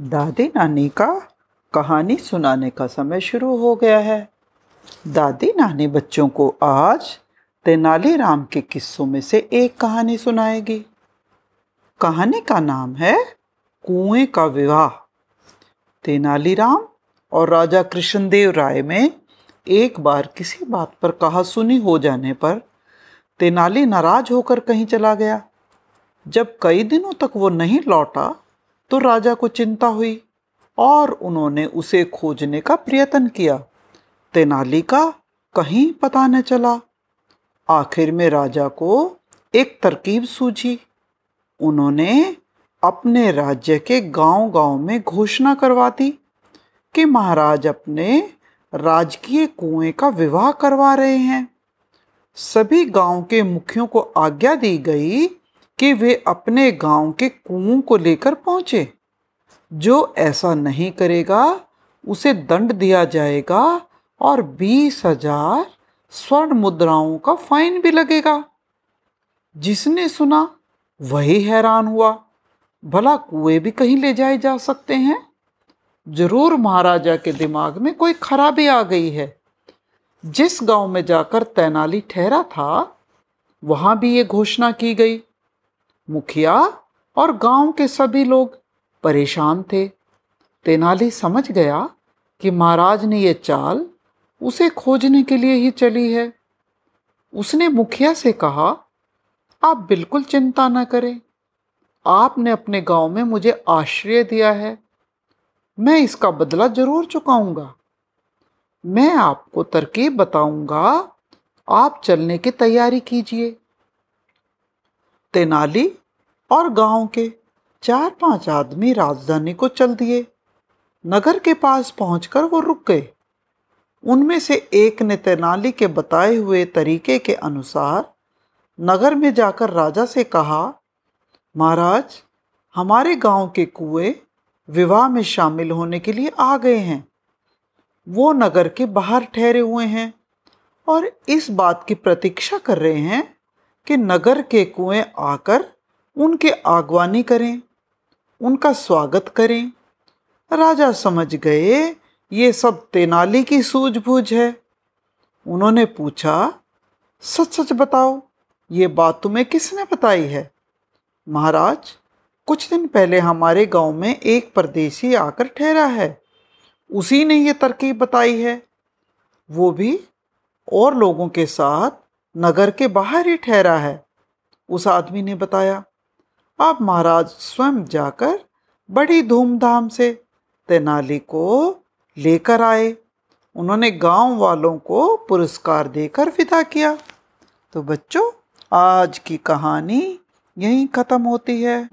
दादी नानी का कहानी सुनाने का समय शुरू हो गया है। दादी नानी बच्चों को आज तेनालीराम के किस्सों में से एक कहानी सुनाएगी। कहानी का नाम है कुएँ का विवाह। तेनालीराम और राजा कृष्णदेव राय में एक बार किसी बात पर कहा सुनी हो जाने पर तेनाली नाराज़ होकर कहीं चला गया। जब कई दिनों तक वो नहीं लौटा तो राजा को चिंता हुई और उन्होंने उसे खोजने का प्रयत्न किया। तेनाली का कहीं पता न चला। आखिर में राजा को एक तरकीब सूझी। उन्होंने अपने राज्य के गांव-गांव में घोषणा करवा दी कि महाराज अपने राजकीय कुएँ का विवाह करवा रहे हैं। सभी गाँव के मुखियों को आज्ञा दी गई कि वे अपने गाँव के कुओं को लेकर पहुँचे। जो ऐसा नहीं करेगा, उसे दंड दिया जाएगा और बीस हज़ार स्वर्ण मुद्राओं का फाइन भी लगेगा। जिसने सुना, वही हैरान हुआ। भला कुएँ भी कहीं ले जाए जा सकते हैं? ज़रूर महाराजा के दिमाग में कोई खराबी आ गई है। जिस गाँव में जाकर तैनाली ठहरा था, वहाँ भी ये घोषणा की गई। मुखिया और गाँव के सभी लोग परेशान थे। तेनाली समझ गया कि महाराज ने यह चाल उसे खोजने के लिए ही चली है। उसने मुखिया से कहा, आप बिल्कुल चिंता न करें। आपने अपने गाँव में मुझे आश्रय दिया है। मैं इसका बदला ज़रूर चुकाऊँगा। मैं आपको तरकीब बताऊँगा। आप चलने की तैयारी कीजिए। तेनाली और गाँव के चार पाँच आदमी राजधानी को चल दिए। नगर के पास पहुंचकर वो रुक गए। उनमें से एक ने तेनाली के बताए हुए तरीके के अनुसार नगर में जाकर राजा से कहा, महाराज, हमारे गाँव के कुएँ विवाह में शामिल होने के लिए आ गए हैं। वो नगर के बाहर ठहरे हुए हैं और इस बात की प्रतीक्षा कर रहे हैं कि नगर के कुएँ आकर उनके आगवानी करें, उनका स्वागत करें। राजा समझ गए, ये सब तेनाली की सूझबूझ है। उन्होंने पूछा सच सच बताओ, ये बात तुम्हें किसने बताई है? महाराज, कुछ दिन पहले हमारे गाँव में एक परदेसी आकर ठहरा है। उसी ने ये तरकीब बताई है। वो भी और लोगों के साथ नगर के बाहर ही ठहरा है। उस आदमी ने बताया, आप महाराज स्वयं जाकर बड़ी धूमधाम से तेनाली को लेकर आए। उन्होंने गाँव वालों को पुरस्कार देकर विदा किया। तो बच्चों, आज की कहानी यहीं ख़त्म होती है।